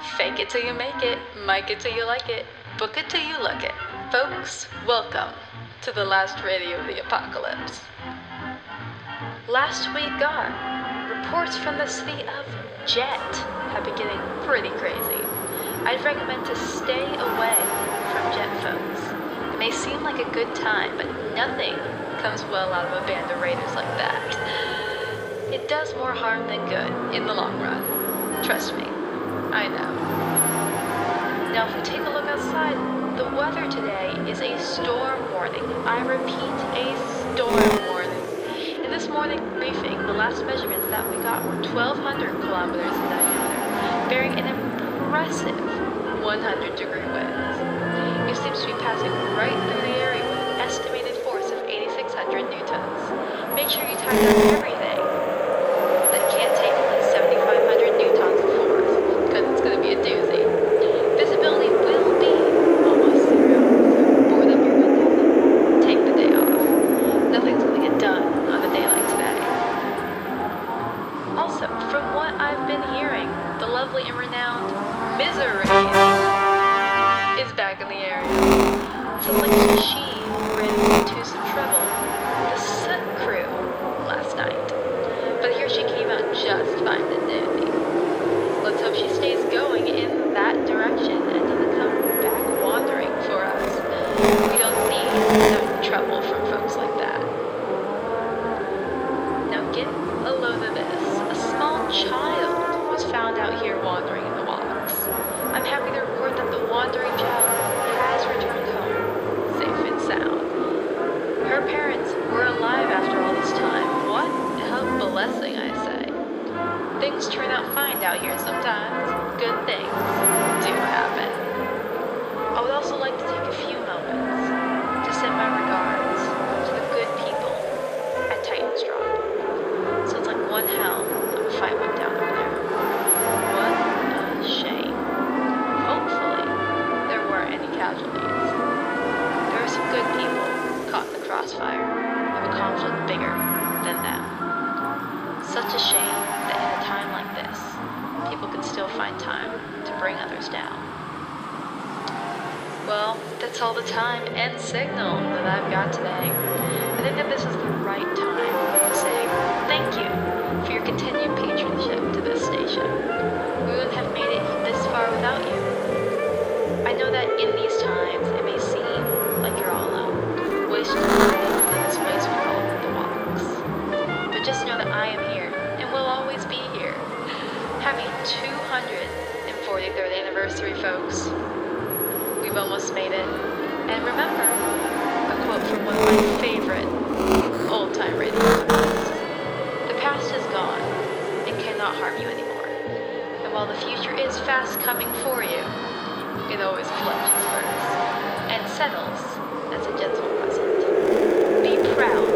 Fake it till you make it, mic it till you like it, book it till you look it. Folks, welcome to the last radio of the apocalypse. Last week gone, reports from the city of Jet have been getting pretty crazy. I'd recommend to stay away from Jet folks. It may seem like a good time, but nothing comes well out of a band of raiders like that. It does more harm than good in the long run. Trust me, I know. Now, if we take a look outside, the weather today is a storm warning. I repeat, a storm warning. In this morning briefing, the last measurements that we got were 1,200 kilometers in diameter, bearing an impressive 100 degree winds. It seems to be passing right through the area with an estimated force of 8,600 newtons. Make sure you tie down everything that can't take at least 7,500 newtons of force, because it's going to be a doozy. Visibility will be almost zero, so board up your windows and take the day off. Nothing's going to get done on a day like today. Also, from what I've been hearing, the renowned Misery is back in the area. So like she ran into some trouble with the Soot crew last night. But here she came out just fine and dandy. Let's hope she stays going in that direction and doesn't come back wandering for us. We don't need no trouble from out here sometimes. Good things do happen. I would also like to take a few moments to send my regards to the good people at Titan's Drop. Sounds like one hell of a fight went down over there. What a shame. Hopefully, there weren't any casualties. There are some good people caught in the crossfire of a conflict bigger than them. Such a shame people can still find time to bring others down. Well, that's all the time and signal that I've got today. I think that this is the right time to say thank you for your continued patronship 243rd anniversary, folks. We've almost made it. And remember, a quote from one of my favorite old time radio. The past is gone and cannot harm you anymore. And while the future is fast coming for you, it always clutches first and settles as a gentle present. Be proud